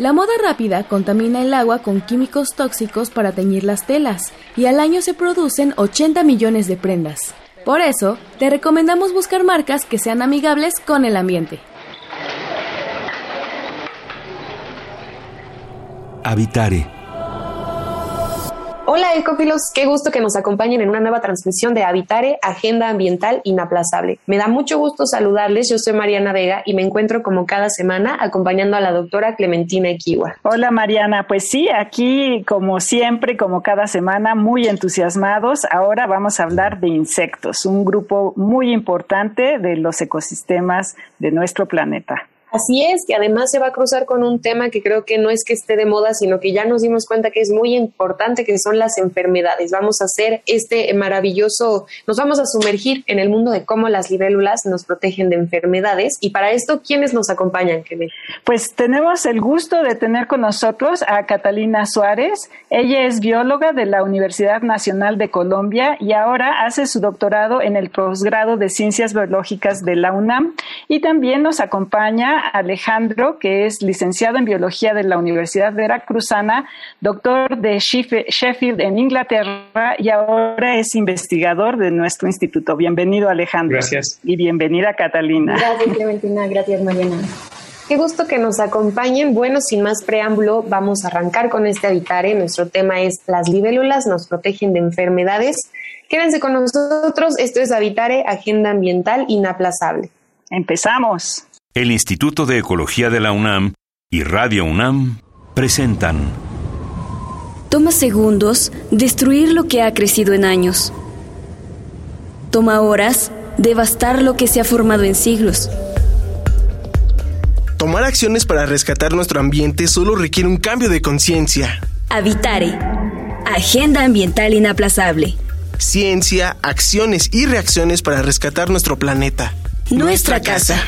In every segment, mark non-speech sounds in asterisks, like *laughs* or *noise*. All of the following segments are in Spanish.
La moda rápida contamina el agua con químicos tóxicos para teñir las telas y al año se producen 80 millones de prendas. Por eso, te recomendamos buscar marcas que sean amigables con el ambiente. Habitare Hola Ecofilos, qué gusto que nos acompañen en una nueva transmisión de Habitare, Agenda Ambiental Inaplazable. Me da mucho gusto saludarles, yo soy Mariana Vega y me encuentro como cada semana acompañando a la doctora Clementina Equiwa. Hola Mariana, pues sí, aquí como siempre, como cada semana, muy entusiasmados. Ahora vamos a hablar de insectos, un grupo muy importante de los ecosistemas de nuestro planeta. Así es, que además se va a cruzar con un tema que creo que no es que esté de moda, sino que ya nos dimos cuenta que es muy importante, que son las enfermedades. Vamos a hacer este maravilloso, nos vamos a sumergir en el mundo de cómo las libélulas nos protegen de enfermedades. Y para esto, ¿quiénes nos acompañan, Pues tenemos el gusto de tener con nosotros a Catalina Suárez. Ella es bióloga de la Universidad Nacional de Colombia y ahora hace su doctorado en el posgrado de Ciencias Biológicas de la UNAM. Y también nos acompaña Alejandro, que es licenciado en Biología de la Universidad Veracruzana, doctor de Sheffield en Inglaterra y ahora es investigador de nuestro instituto. Bienvenido, Alejandro. Gracias. Y bienvenida, Catalina. Gracias, Clementina. Gracias, Mariana. Qué gusto que nos acompañen. Bueno, sin más preámbulo, vamos a arrancar con este habitare. Nuestro tema es las libélulas nos protegen de enfermedades. Quédense con nosotros. Esto es Habitare, Agenda Ambiental Inaplazable. Empezamos. El Instituto de Ecología de la UNAM y Radio UNAM presentan. Toma segundos destruir lo que ha crecido en años. Toma horas devastar lo que se ha formado en siglos. Tomar acciones para rescatar nuestro ambiente solo requiere un cambio de conciencia. Habitare. Agenda ambiental inaplazable. Ciencia, acciones y reacciones para rescatar nuestro planeta. Nuestra, casa.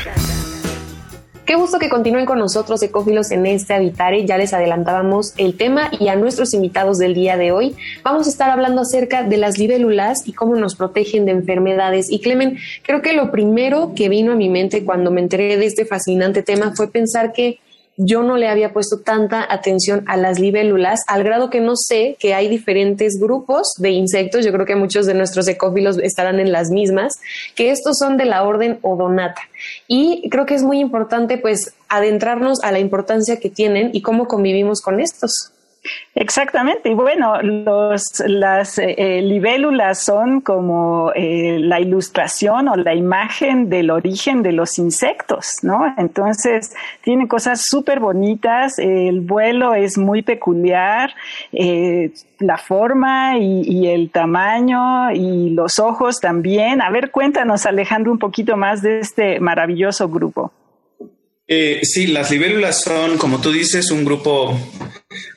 Qué gusto que continúen con nosotros, ecófilos, en este Habitare. Ya les adelantábamos el tema y a nuestros invitados del día de hoy. Vamos a estar hablando acerca de las libélulas y cómo nos protegen de enfermedades. Y Clemen, creo que lo primero que vino a mi mente cuando me enteré de este fascinante tema fue pensar que yo no le había puesto tanta atención a las libélulas, al grado que no sé que hay diferentes grupos de insectos, yo creo que muchos de nuestros ecófilos estarán en las mismas, que estos son de la orden Odonata. Y creo que es muy importante pues adentrarnos a la importancia que tienen y cómo convivimos con estos. Exactamente, y bueno, los, las eh, eh, libélulas son como eh, la ilustración o la imagen del origen de los insectos, ¿no? Entonces, tiene cosas súper bonitas, el vuelo es muy peculiar, la forma y, y, el tamaño y los ojos también. A ver, cuéntanos, Alejandro, un poquito más de este maravilloso grupo. Eh, sí, las libélulas son, como tú dices, un grupo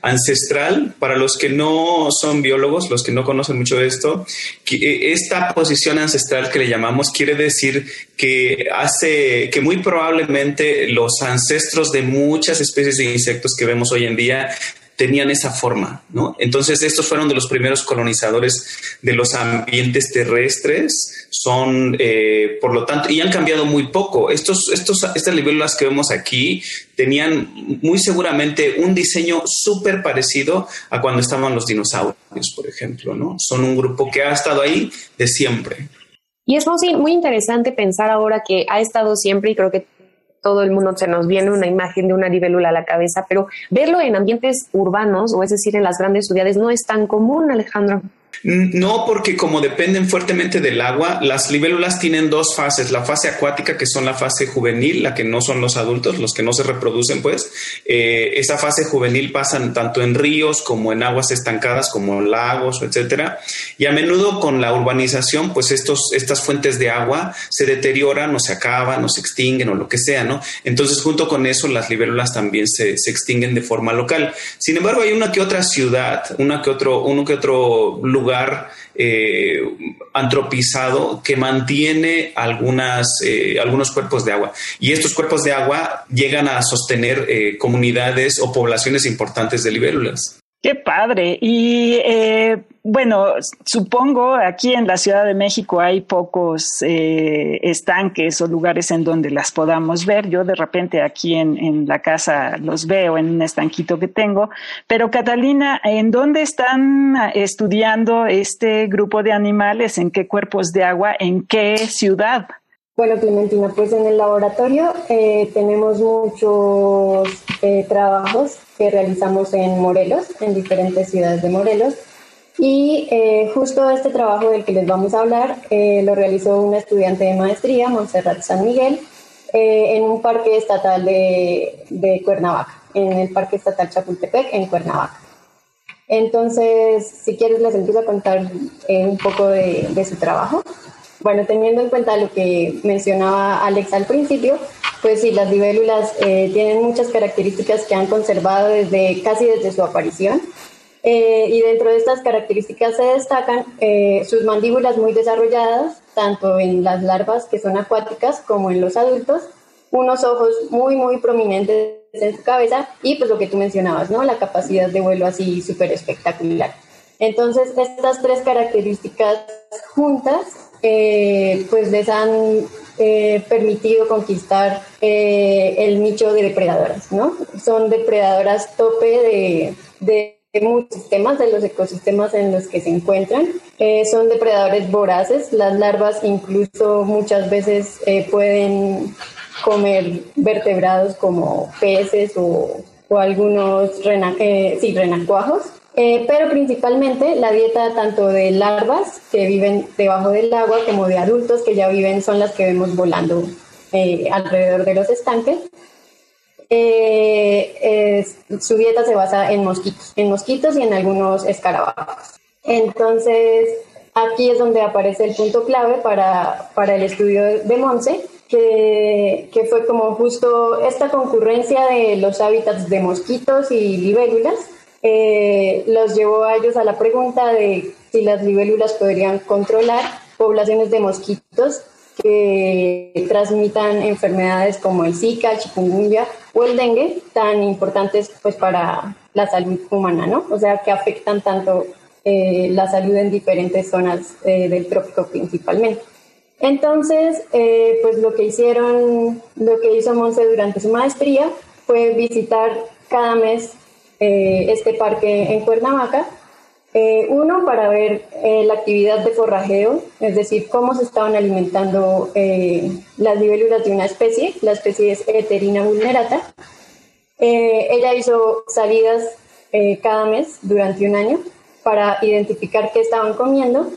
ancestral. Para los que no son biólogos, los que no conocen mucho esto, eh, esta posición ancestral que le llamamos quiere decir que hace que muy probablemente los ancestros de muchas especies de insectos que vemos hoy en día tenían esa forma, ¿no? Entonces, estos fueron de los primeros colonizadores de los ambientes terrestres, son, eh, por lo tanto, y han cambiado muy poco. Estos, estos, estas libélulas que vemos aquí tenían muy seguramente un diseño súper parecido a cuando estaban los dinosaurios, por ejemplo, ¿no? Son un grupo que ha estado ahí de siempre. Y es muy, muy interesante pensar ahora que ha estado siempre y creo que todo el mundo se nos viene una imagen de una libélula a la cabeza, pero verlo en ambientes urbanos, o es decir, en las grandes ciudades, no es tan común, Alejandro. No, porque como dependen fuertemente del agua, las libélulas tienen dos fases, la fase acuática, que son la fase juvenil, la que no son los adultos, los que no se reproducen, pues, eh, esa fase juvenil pasan tanto en ríos como en aguas estancadas, como lagos, etcétera, y a menudo con la urbanización, pues estos, estas fuentes de agua se deterioran o se acaban o se extinguen o lo que sea, ¿no? Entonces, junto con eso, las libélulas también se, se extinguen de forma local. Sin embargo, hay una que otra ciudad, una que otro, uno que otro lugar lugar eh, antropizado que mantiene algunas, eh, algunos cuerpos de agua. Y estos cuerpos de agua llegan a sostener comunidades o poblaciones importantes de libélulas. Qué padre. Y eh, bueno, supongo aquí en la Ciudad de México hay pocos eh, estanques o lugares en donde las podamos ver. Yo de repente aquí en, en, la casa los veo en un estanquito que tengo. Pero Catalina, ¿en dónde están estudiando este grupo de animales? ¿En qué cuerpos de agua? ¿En qué ciudad? Bueno, Clementina, pues en el laboratorio eh, tenemos muchos eh, trabajos que realizamos en Morelos, en diferentes ciudades de Morelos. Y eh, justo este trabajo del que les vamos a hablar lo realizó una estudiante de maestría, Montserrat San Miguel, en un parque estatal de, Cuernavaca, en el Parque Estatal Chapultepec, en Cuernavaca. Entonces, si quieres, les empiezo a contar un poco de su trabajo. Bueno, teniendo en cuenta lo que mencionaba Alex al principio, pues sí, las libélulas eh, tienen muchas características que han conservado desde casi desde su aparición. Eh, y dentro de estas características se destacan eh, sus mandíbulas muy desarrolladas, tanto en las larvas que son acuáticas como en los adultos, unos ojos muy, muy prominentes en su cabeza y pues lo que tú mencionabas, ¿no? La capacidad de vuelo así súper espectacular. Entonces, estas tres características juntas eh, pues les han eh, permitido conquistar eh, el nicho de depredadoras, ¿no? Son depredadoras tope de, de muchos sistemas, de los ecosistemas en los que se encuentran. son depredadores voraces, las larvas incluso muchas veces pueden comer vertebrados como peces o, o algunos renacuajos. Eh, pero principalmente la dieta tanto de larvas que viven debajo del agua como de adultos que ya viven son las que vemos volando eh, alrededor de los estanques. Eh, su dieta se basa en mosquitos, en mosquitos y en algunos escarabajos. Entonces, aquí es donde aparece el punto clave para, para el estudio de Monse, que, que, fue como justo esta concurrencia de los hábitats de mosquitos y libélulas eh, los llevó a ellos a la pregunta de si las libélulas podrían controlar poblaciones de mosquitos que transmitan enfermedades como el Zika, el chikungunya o el dengue, tan importantes pues para la salud humana, ¿no? O sea, que afectan tanto eh, la salud en diferentes zonas eh, del trópico principalmente. Entonces, pues lo que hicieron, lo que hizo Monse durante su maestría fue visitar cada mes eh, este parque en Cuernavaca. Eh, uno, para ver eh, la actividad de forrajeo, es decir, cómo se estaban alimentando las libélulas de una especie, la especie es Eterina vulnerata. ella hizo salidas cada mes durante un año para identificar qué estaban comiendo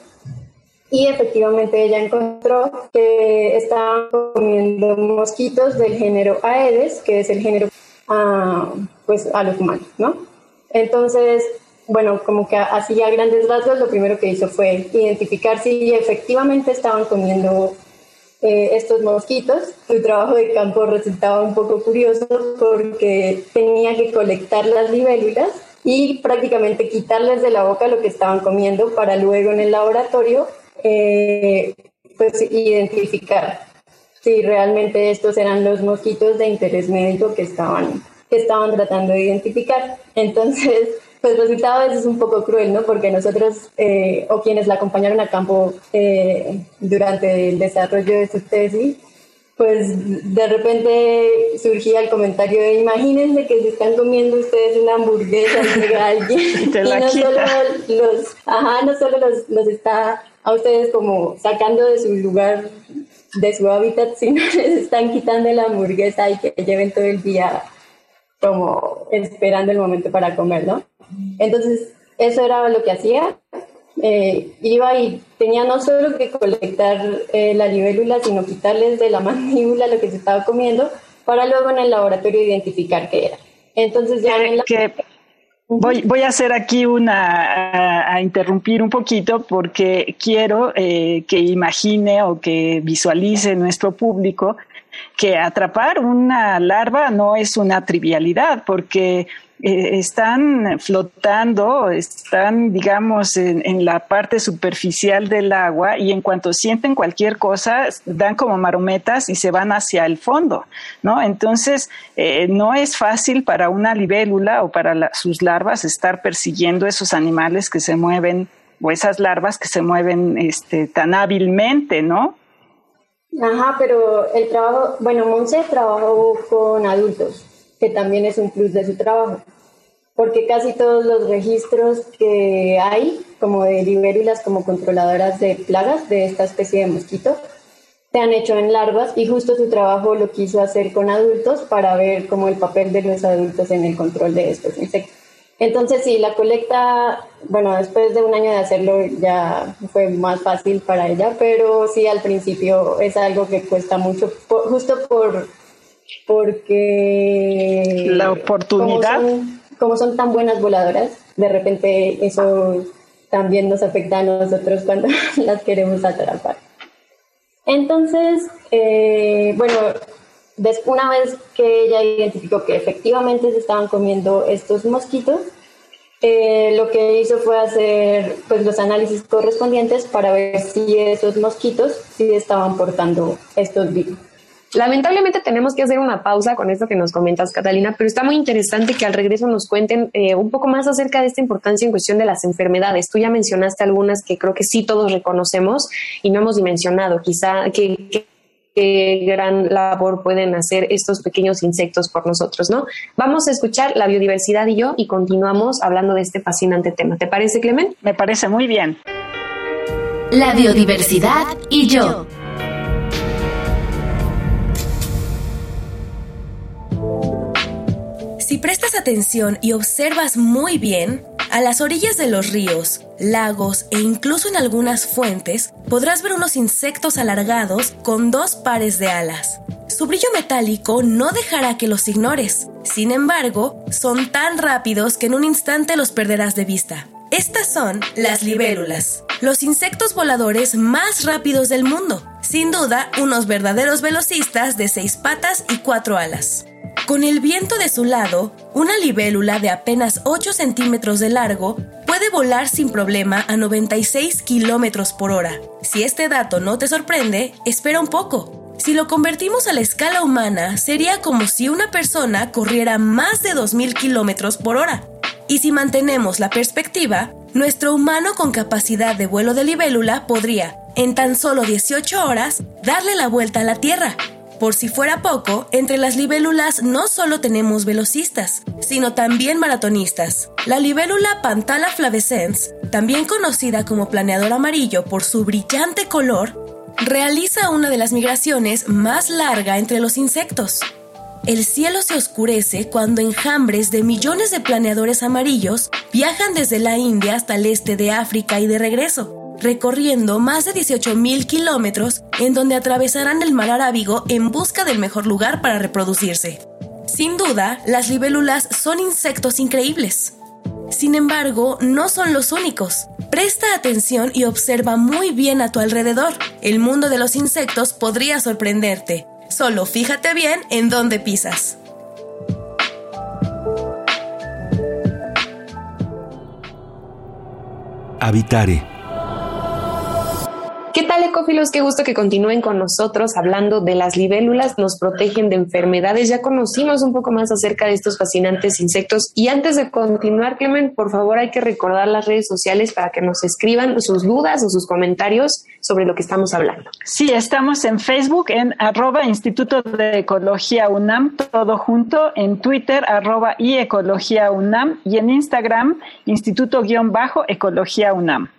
y efectivamente ella encontró que estaban comiendo mosquitos del género Aedes, que es el género a, pues, a los humanos, ¿no? Entonces, bueno, como que así a grandes rasgos, lo primero que hizo fue identificar si efectivamente estaban comiendo eh, estos mosquitos. Su trabajo de campo resultaba un poco curioso porque tenía que colectar las libélulas y prácticamente quitarles de la boca lo que estaban comiendo para luego en el laboratorio eh, pues identificar si realmente estos eran los mosquitos de interés médico que estaban, que estaban tratando de identificar. Entonces, *laughs* pues resultaba a veces un poco cruel, ¿no? Porque nosotros, eh, o quienes la acompañaron a campo eh, durante el desarrollo de su tesis, pues de repente surgía el comentario de imagínense que se están comiendo ustedes una hamburguesa y *laughs* alguien y, no solo los, ajá, no solo los, los está a ustedes como sacando de su lugar de su hábitat, si no *laughs* les están quitando la hamburguesa y que lleven todo el día como esperando el momento para comer, ¿no? Entonces, eso era lo que hacía. Eh, iba y tenía no solo que colectar eh, la libélula, sino quitarles de la *laughs* mandíbula lo que se estaba comiendo para luego en el laboratorio identificar qué era. Entonces ya en la... Voy, voy a hacer aquí una, a, interrumpir un poquito porque quiero eh, que imagine o que visualice nuestro público que atrapar una larva no es una trivialidad porque eh, están flotando, están, digamos, en, la parte superficial del agua y en cuanto sienten cualquier cosa, dan como marometas y se van hacia el fondo, ¿no? Entonces, eh, no es fácil para una libélula o para sus larvas estar persiguiendo esos animales que se mueven o esas larvas que se mueven este, tan hábilmente, ¿no? Ajá, pero el trabajo, bueno, Monse trabajó con adultos que también es un plus de su trabajo, porque casi todos los registros que hay, como de libélulas, como controladoras de plagas de esta especie de mosquito, se han hecho en larvas y justo su trabajo lo quiso hacer con adultos para ver cómo el papel de los adultos en el control de estos insectos. Entonces, sí, la colecta, bueno, después de un año de hacerlo ya fue más fácil para ella, pero sí, al principio es algo que cuesta mucho, justo por porque la oportunidad. como son, tan buenas voladoras de repente eso también nos afecta a nosotros cuando *laughs* las queremos atrapar. Entonces eh, bueno una vez que ella identificó que efectivamente se estaban comiendo estos mosquitos eh, lo que hizo fue hacer pues los análisis correspondientes para ver si esos mosquitos sí estaban portando estos virus Lamentablemente tenemos que hacer una pausa con esto que nos comentas, Catalina, pero está muy interesante que al regreso nos cuenten eh, un poco más acerca de esta importancia en cuestión de las enfermedades. Tú ya mencionaste algunas que creo que sí todos reconocemos y no hemos dimensionado. Quizá qué gran labor pueden hacer estos pequeños insectos por nosotros, ¿no? Vamos a escuchar la biodiversidad y yo y continuamos hablando de este fascinante tema. ¿Te parece, Clemen? Me parece muy bien. La biodiversidad y yo. Si prestas atención y observas muy bien, a las orillas de los ríos, lagos e incluso en algunas fuentes podrás ver unos insectos alargados con dos pares de alas. Su brillo metálico no dejará que los ignores. Sin embargo, son tan rápidos que en un instante los perderás de vista. Estas son las libélulas, los insectos voladores más rápidos del mundo. Sin duda, unos verdaderos velocistas de seis patas y cuatro alas. Con el viento de su lado, una libélula de apenas 8 centímetros de largo puede volar sin problema a 96 kilómetros por hora. Si este dato no te sorprende, espera un poco. Si lo convertimos a la escala humana, sería como si una persona corriera más de 2.000 kilómetros por hora. Y si mantenemos la perspectiva, nuestro humano con capacidad de vuelo de libélula podría, en tan solo 18 horas, darle la vuelta a la Tierra, por si fuera poco, entre las libélulas no solo tenemos velocistas, sino también maratonistas. La libélula Pantala flavescens, también conocida como planeador amarillo por su brillante color, realiza una de las migraciones más larga entre los insectos. El cielo se oscurece cuando enjambres de millones de planeadores amarillos viajan desde la India hasta el este de África y de regreso recorriendo más de 18.000 kilómetros en donde atravesarán el mar Arábigo en busca del mejor lugar para reproducirse. Sin duda, las libélulas son insectos increíbles. Sin embargo, no son los únicos. Presta atención y observa muy bien a tu alrededor. El mundo de los insectos podría sorprenderte. Solo fíjate bien en dónde pisas. Habitare ¿Qué tal ecófilos? Qué gusto que continúen con nosotros hablando de las libélulas, nos protegen de enfermedades. Ya conocimos un poco más acerca de estos fascinantes insectos. Y antes de continuar, Clemen, por favor hay que recordar las redes sociales para que nos escriban sus dudas o sus comentarios sobre lo que estamos hablando. Sí, estamos en Facebook en arroba Instituto de Ecología UNAM, todo junto, en Twitter arroba y Ecología UNAM y en Instagram Instituto-Ecología UNAM.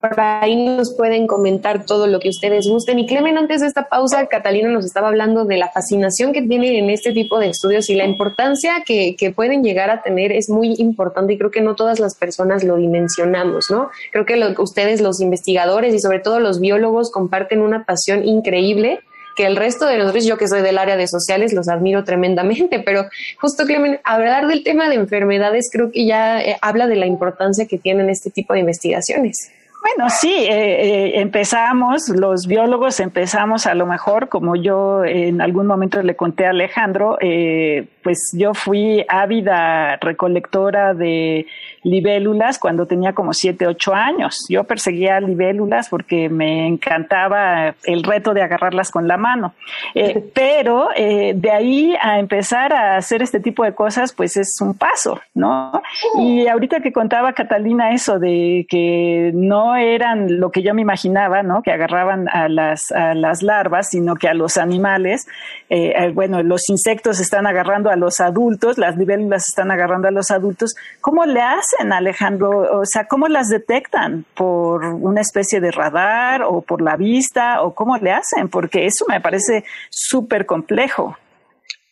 Por ahí nos pueden comentar todo lo que ustedes gusten. Y Clemen, antes de esta pausa, Catalina nos estaba hablando de la fascinación que tiene en este tipo de estudios y la importancia que, pueden llegar a tener es muy importante y creo que no todas las personas lo dimensionamos, ¿no? Creo que ustedes, los investigadores y sobre todo los biólogos, comparten una pasión increíble que el resto de nosotros, yo que soy del área de sociales, los admiro tremendamente, pero justo Clemen, hablar del tema de enfermedades creo que ya eh, habla de la importancia que tienen este tipo de investigaciones. Bueno, sí, eh, eh, empezamos, los biólogos empezamos a lo mejor, como yo en algún momento le conté a Alejandro, eh, pues yo fui ávida recolectora de libélulas cuando tenía como siete, ocho años. Yo perseguía libélulas porque me encantaba el reto de agarrarlas con la mano. *laughs* pero de ahí a empezar a hacer este tipo de cosas, pues es un paso, ¿no? Y ahorita que contaba Catalina eso de que no eran lo que yo me imaginaba, ¿no? Que agarraban a las, a las larvas, sino que a los animales. Eh, eh, bueno, los insectos están agarrando a los adultos, las libélulas están agarrando a los adultos. ¿Cómo le hacen, Alejandro? O sea, ¿cómo las detectan? ¿Por una especie de radar o por la vista? ¿O cómo le hacen? Porque eso me parece súper complejo.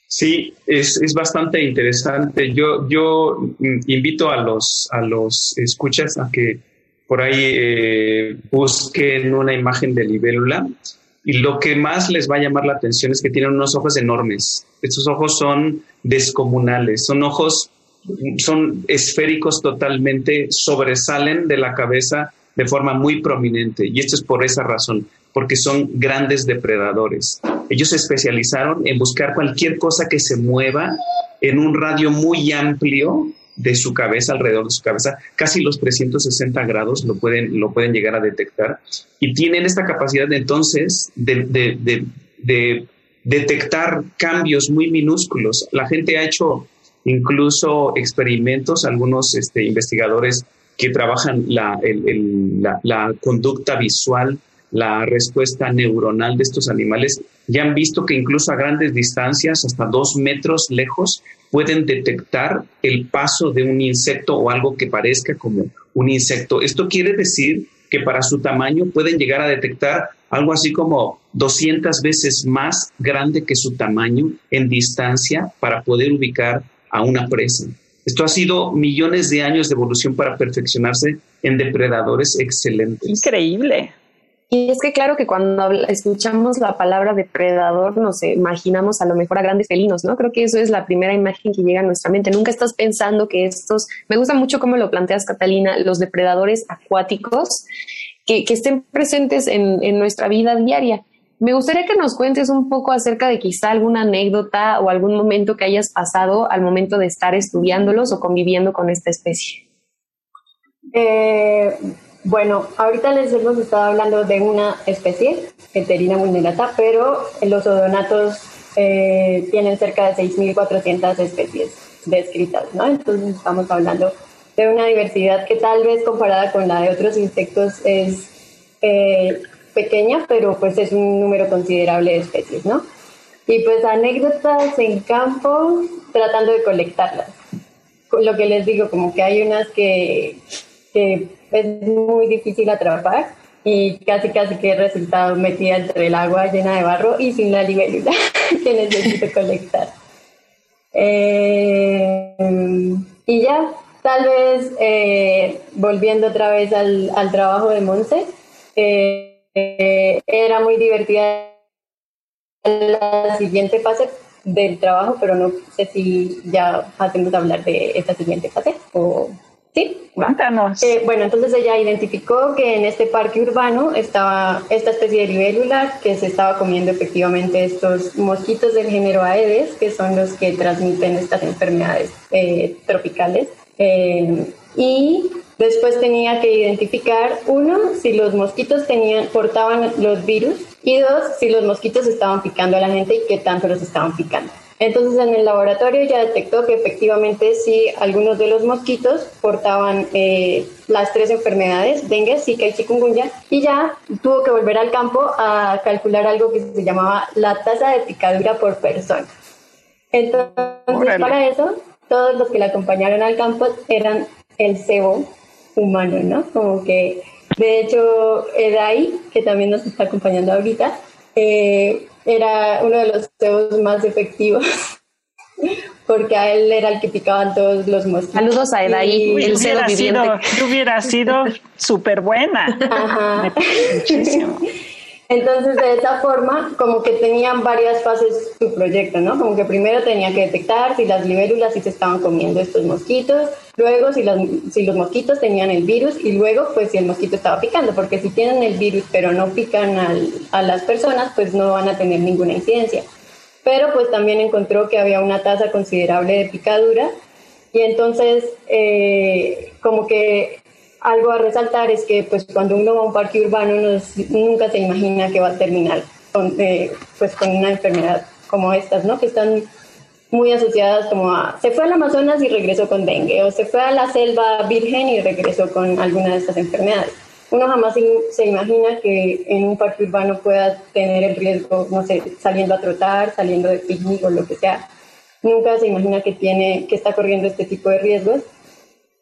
Sí, es, es, bastante interesante. Yo, yo mm, invito a los, a los escuchas a que por ahí eh, busquen una imagen de libélula y lo que más les va a llamar la atención es que tienen unos ojos enormes. Estos ojos son descomunales, son ojos, son esféricos totalmente, sobresalen de la cabeza de forma muy prominente y esto es por esa razón, porque son grandes depredadores. Ellos se especializaron en buscar cualquier cosa que se mueva en un radio muy amplio de su cabeza, alrededor de su cabeza, casi los 360 grados lo pueden, lo pueden llegar a detectar y tienen esta capacidad entonces de, detectar cambios muy minúsculos. La gente ha hecho incluso experimentos, algunos este, investigadores que trabajan la conducta visual la respuesta neuronal de estos animales, ya han visto que incluso a grandes distancias, hasta dos metros lejos, pueden detectar el paso de un insecto o algo que parezca como un insecto. Esto quiere decir que para su tamaño pueden llegar a detectar algo así como 200 veces más grande que su tamaño en distancia para poder ubicar a una presa. Esto ha sido millones de años de evolución para perfeccionarse en depredadores excelentes. Increíble. Y es que claro que cuando escuchamos la palabra depredador nos imaginamos a lo mejor a grandes felinos, ¿no? Creo que eso es la primera imagen que llega a nuestra mente. Nunca estás pensando que estos, me gusta mucho cómo lo planteas Catalina, los depredadores acuáticos que, estén presentes en, en nuestra vida diaria. Me gustaría que nos cuentes un poco acerca de quizá alguna anécdota o algún momento que hayas pasado al momento de estar estudiándolos o conviviendo con esta especie. Eh, bueno, ahorita les hemos estado hablando de una especie, Enterina mulnilata, pero los odonatos eh, tienen cerca de 6.400 especies descritas, ¿no? Entonces estamos hablando de una diversidad que tal vez comparada con la de otros insectos es eh, pequeña, pero pues es un número considerable de especies, ¿no? Y pues anécdotas en campo tratando de colectarlas. Lo que les digo, como que hay unas que es muy difícil atrapar y casi casi que he resultado metida entre el agua llena de barro y sin la libélula *laughs* que necesito colectar. Eh, y ya, tal vez eh, volviendo otra vez al, al trabajo de Monse, eh, era muy divertida la siguiente fase del trabajo, pero no sé si ya hacemos hablar de esta siguiente fase o Sí, cuéntanos. Eh, bueno, entonces ella identificó que en este parque urbano estaba esta especie de libélula que se estaba comiendo efectivamente estos mosquitos del género Aedes, que son los que transmiten estas enfermedades eh, tropicales. Eh, y después tenía que identificar, uno, si los mosquitos tenían, portaban los virus, y dos, si los mosquitos estaban picando a la gente y qué tanto los estaban picando. Entonces en el laboratorio ya detectó que efectivamente sí algunos de los mosquitos portaban eh, las tres enfermedades, dengue, zika y chikungunya, y ya tuvo que volver al campo a calcular algo que se llamaba la tasa de picadura por persona. Entonces para eso todos los que la acompañaron al campo eran el cebo humano, ¿no? Como que de hecho Edai, que también nos está acompañando ahorita, eh, era uno de los cebos más efectivos *laughs* porque a él era el que picaban todos los mosquitos. Saludos a Edaí, el cebo viviente. Sido, hubiera sido súper buena. Muchísimo. *laughs* Entonces, de esa forma, como que tenían varias fases su proyecto, ¿no? Como que primero tenía que detectar si las libélulas sí se estaban comiendo estos mosquitos, luego si, si los mosquitos tenían el virus y luego, pues, si el mosquito estaba picando, porque si tienen el virus pero no pican a las personas, pues no van a tener ninguna incidencia. Pero, pues, también encontró que había una tasa considerable de picadura y entonces, eh, como que algo a resaltar es que pues cuando uno va a un parque urbano nunca se imagina que va a terminar con, eh, pues con una enfermedad como estas, ¿no? Que están muy asociadas como a se fue al Amazonas y regresó con dengue o se fue a la selva virgen y regresó con alguna de estas enfermedades. Uno jamás se imagina que en un parque urbano pueda tener el riesgo, no sé, saliendo a trotar, saliendo de picnic o lo que sea. Nunca se imagina que tiene que está corriendo este tipo de riesgos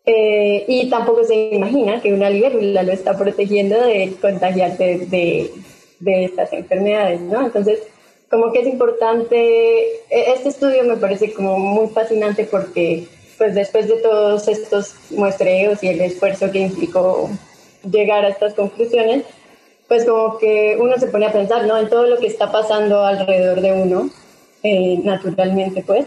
eh, y tampoco se imagina que una libélula lo está protegiendo de contagiarse de, de, estas enfermedades, ¿no? Entonces, como que es importante, e, este estudio me parece como muy fascinante porque, pues después de todos estos muestreos y el esfuerzo que implicó llegar a estas conclusiones, pues como que uno se pone a pensar, ¿no? En todo lo que está pasando alrededor de uno, eh, naturalmente, pues,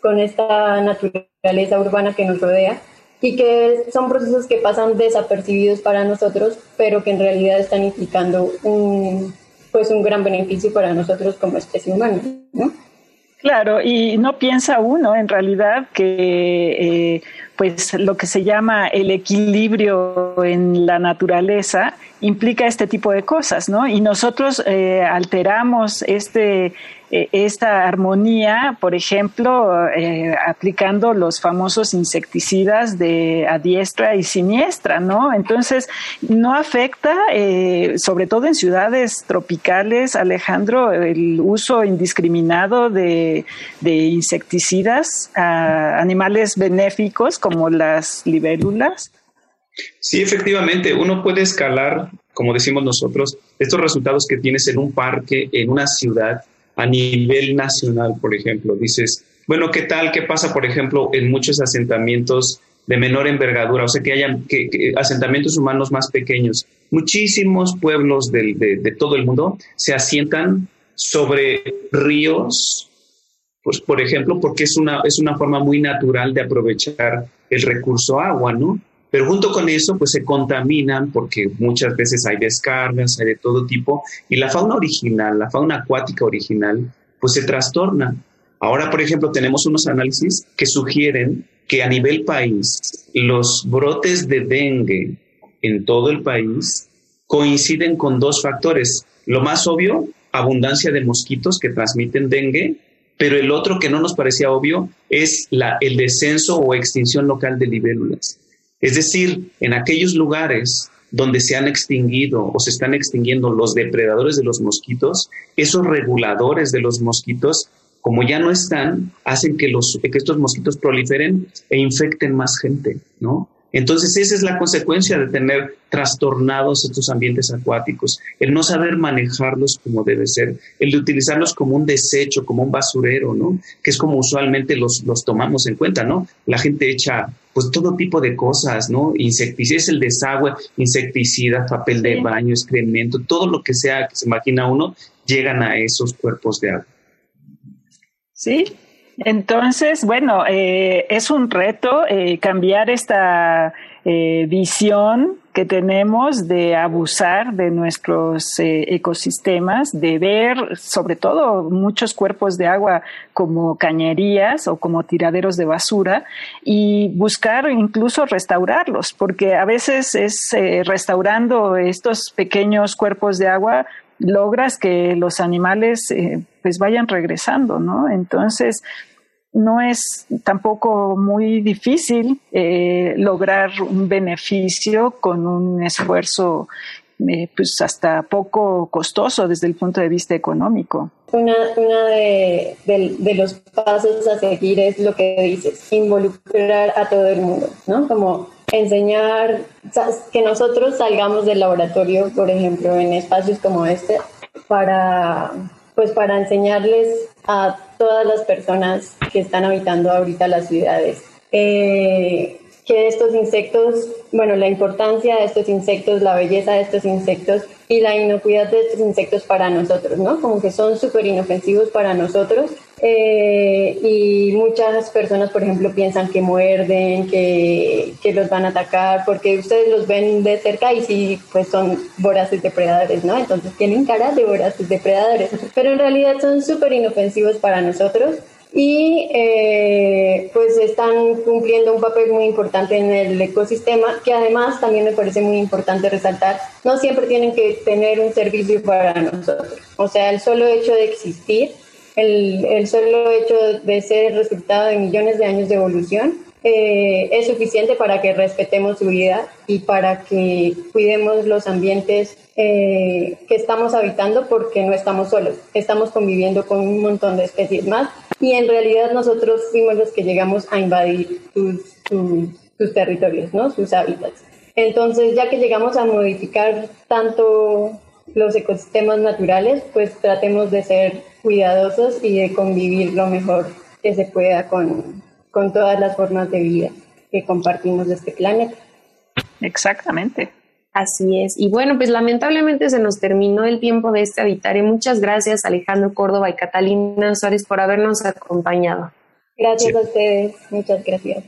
con esta naturaleza urbana que nos rodea y que son procesos que pasan desapercibidos para nosotros, pero que en realidad están implicando un, pues un gran beneficio para nosotros como especie humana. ¿no? Claro, y no piensa uno en realidad que eh, pues lo que se llama el equilibrio en la naturaleza implica este tipo de cosas, ¿no? Y nosotros eh, alteramos este eh, esta armonía, por ejemplo, eh, aplicando los famosos insecticidas de a diestra y siniestra, ¿no? Entonces, no afecta, eh, sobre todo en ciudades tropicales, Alejandro, el uso indiscriminado de, de insecticidas a animales benéficos como las libélulas. Sí, efectivamente, uno puede escalar, como decimos nosotros, estos resultados que tienes en un parque, en una ciudad, a nivel nacional, por ejemplo. Dices, bueno, ¿qué tal? ¿Qué pasa, por ejemplo, en muchos asentamientos de menor envergadura? O sea, que hayan que, asentamientos humanos más pequeños. Muchísimos pueblos de, de, todo el mundo se asientan sobre ríos, pues, por ejemplo, porque es una, es una forma muy natural de aprovechar el recurso agua, ¿no? Pero junto con eso, pues se contaminan porque muchas veces hay descargas, hay de todo tipo, y la fauna original, la fauna acuática original, pues se trastorna. Ahora, por ejemplo, tenemos unos análisis que sugieren que a nivel país los brotes de dengue en todo el país coinciden con dos factores. Lo más obvio, abundancia de mosquitos que transmiten dengue, pero el otro que no nos parecía obvio es la, el descenso o extinción local de libélulas. Es decir, en aquellos lugares donde se han extinguido o se están extinguiendo los depredadores de los mosquitos, esos reguladores de los mosquitos, como ya no están, hacen que, los, que estos mosquitos proliferen e infecten más gente, ¿no? Entonces, esa es la consecuencia de tener trastornados estos ambientes acuáticos, el no saber manejarlos como debe ser, el de utilizarlos como un desecho, como un basurero, ¿no? Que es como usualmente los, los tomamos en cuenta, ¿no? La gente echa pues todo tipo de cosas, ¿no? Insecticidas, el desagüe, insecticida, papel de baño, excremento, todo lo que sea que se imagina uno, llegan a esos cuerpos de agua. Sí, entonces, bueno, eh, es un reto eh, cambiar esta eh, visión que tenemos de abusar de nuestros ecosistemas, de ver sobre todo muchos cuerpos de agua como cañerías o como tiraderos de basura y buscar incluso restaurarlos, porque a veces es restaurando estos pequeños cuerpos de agua logras que los animales pues vayan regresando, ¿no? Entonces, no es tampoco muy difícil eh, lograr un beneficio con un esfuerzo eh, pues hasta poco costoso desde el punto de vista económico. Una, una de, de, los pasos a seguir es lo que dices, involucrar a todo el mundo, ¿no? Como enseñar, que nosotros salgamos del laboratorio, por ejemplo, en espacios como este, para pues para enseñarles a todas las personas que están habitando ahorita las ciudades. Eh, que estos insectos, bueno, la importancia de estos insectos, la belleza de estos insectos y la inocuidad de estos insectos para nosotros, ¿no? Como que son súper inofensivos para nosotros eh, y muchas personas, por ejemplo, piensan que muerden, que, que, los van a atacar, porque ustedes los ven de cerca y sí, pues son voraces depredadores, ¿no? Entonces tienen cara de voraces depredadores, pero en realidad son súper inofensivos para nosotros y eh, pues están cumpliendo un papel muy importante en el ecosistema, que además también me parece muy importante resaltar, no siempre tienen que tener un servicio para nosotros. O sea, el solo hecho de existir, el, el solo hecho de ser resultado de millones de años de evolución, eh, es suficiente para que respetemos su vida y para que cuidemos los ambientes eh, que estamos habitando porque no estamos solos, estamos conviviendo con un montón de especies más y en realidad nosotros fuimos los que llegamos a invadir sus, territorios, ¿no? sus hábitats. Entonces, ya que llegamos a modificar tanto los ecosistemas naturales, pues tratemos de ser cuidadosos y de convivir lo mejor que se pueda con, con todas las formas de vida que compartimos de este planeta. Exactamente. Así es. Y bueno, pues lamentablemente se nos terminó el tiempo de este habitario. Muchas gracias Alejandro Córdoba y Catalina Suárez por habernos acompañado. Gracias a ustedes. Muchas gracias.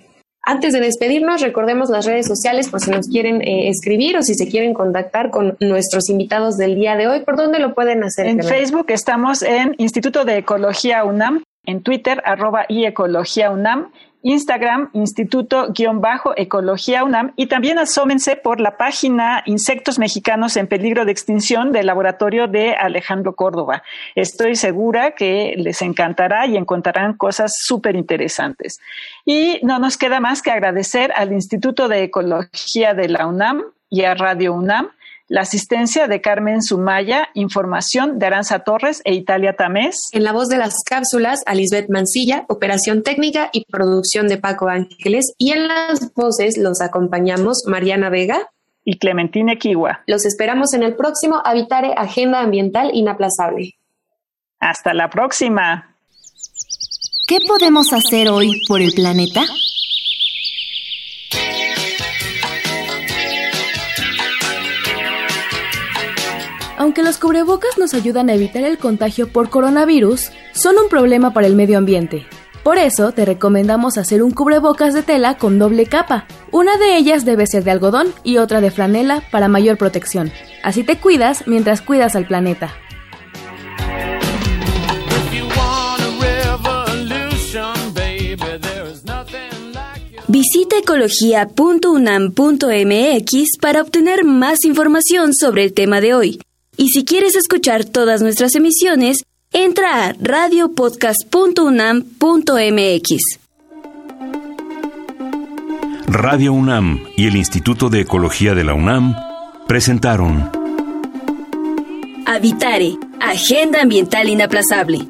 Antes de despedirnos, recordemos las redes sociales por si nos quieren eh, escribir o si se quieren contactar con nuestros invitados del día de hoy. ¿Por dónde lo pueden hacer? En Facebook estamos en Instituto de Ecología UNAM en Twitter, arroba y Ecología UNAM, Instagram, Instituto-Ecología UNAM, y también asómense por la página Insectos Mexicanos en Peligro de Extinción del Laboratorio de Alejandro Córdoba. Estoy segura que les encantará y encontrarán cosas súper interesantes. Y no nos queda más que agradecer al Instituto de Ecología de la UNAM y a Radio UNAM la asistencia de Carmen Sumaya, información de Aranza Torres e Italia Tamés. En la voz de las cápsulas, a Lisbeth Mancilla, operación técnica y producción de Paco Ángeles. Y en las voces los acompañamos Mariana Vega y Clementina Kiwa. Los esperamos en el próximo Habitare Agenda Ambiental Inaplazable. Hasta la próxima. ¿Qué podemos hacer hoy por el planeta? Aunque los cubrebocas nos ayudan a evitar el contagio por coronavirus, son un problema para el medio ambiente. Por eso te recomendamos hacer un cubrebocas de tela con doble capa. Una de ellas debe ser de algodón y otra de franela para mayor protección. Así te cuidas mientras cuidas al planeta. Visita ecología.unam.mx para obtener más información sobre el tema de hoy y si quieres escuchar todas nuestras emisiones, entra a radiopodcast.unam.mx. Radio UNAM y el Instituto de Ecología de la UNAM presentaron Habitare, Agenda Ambiental Inaplazable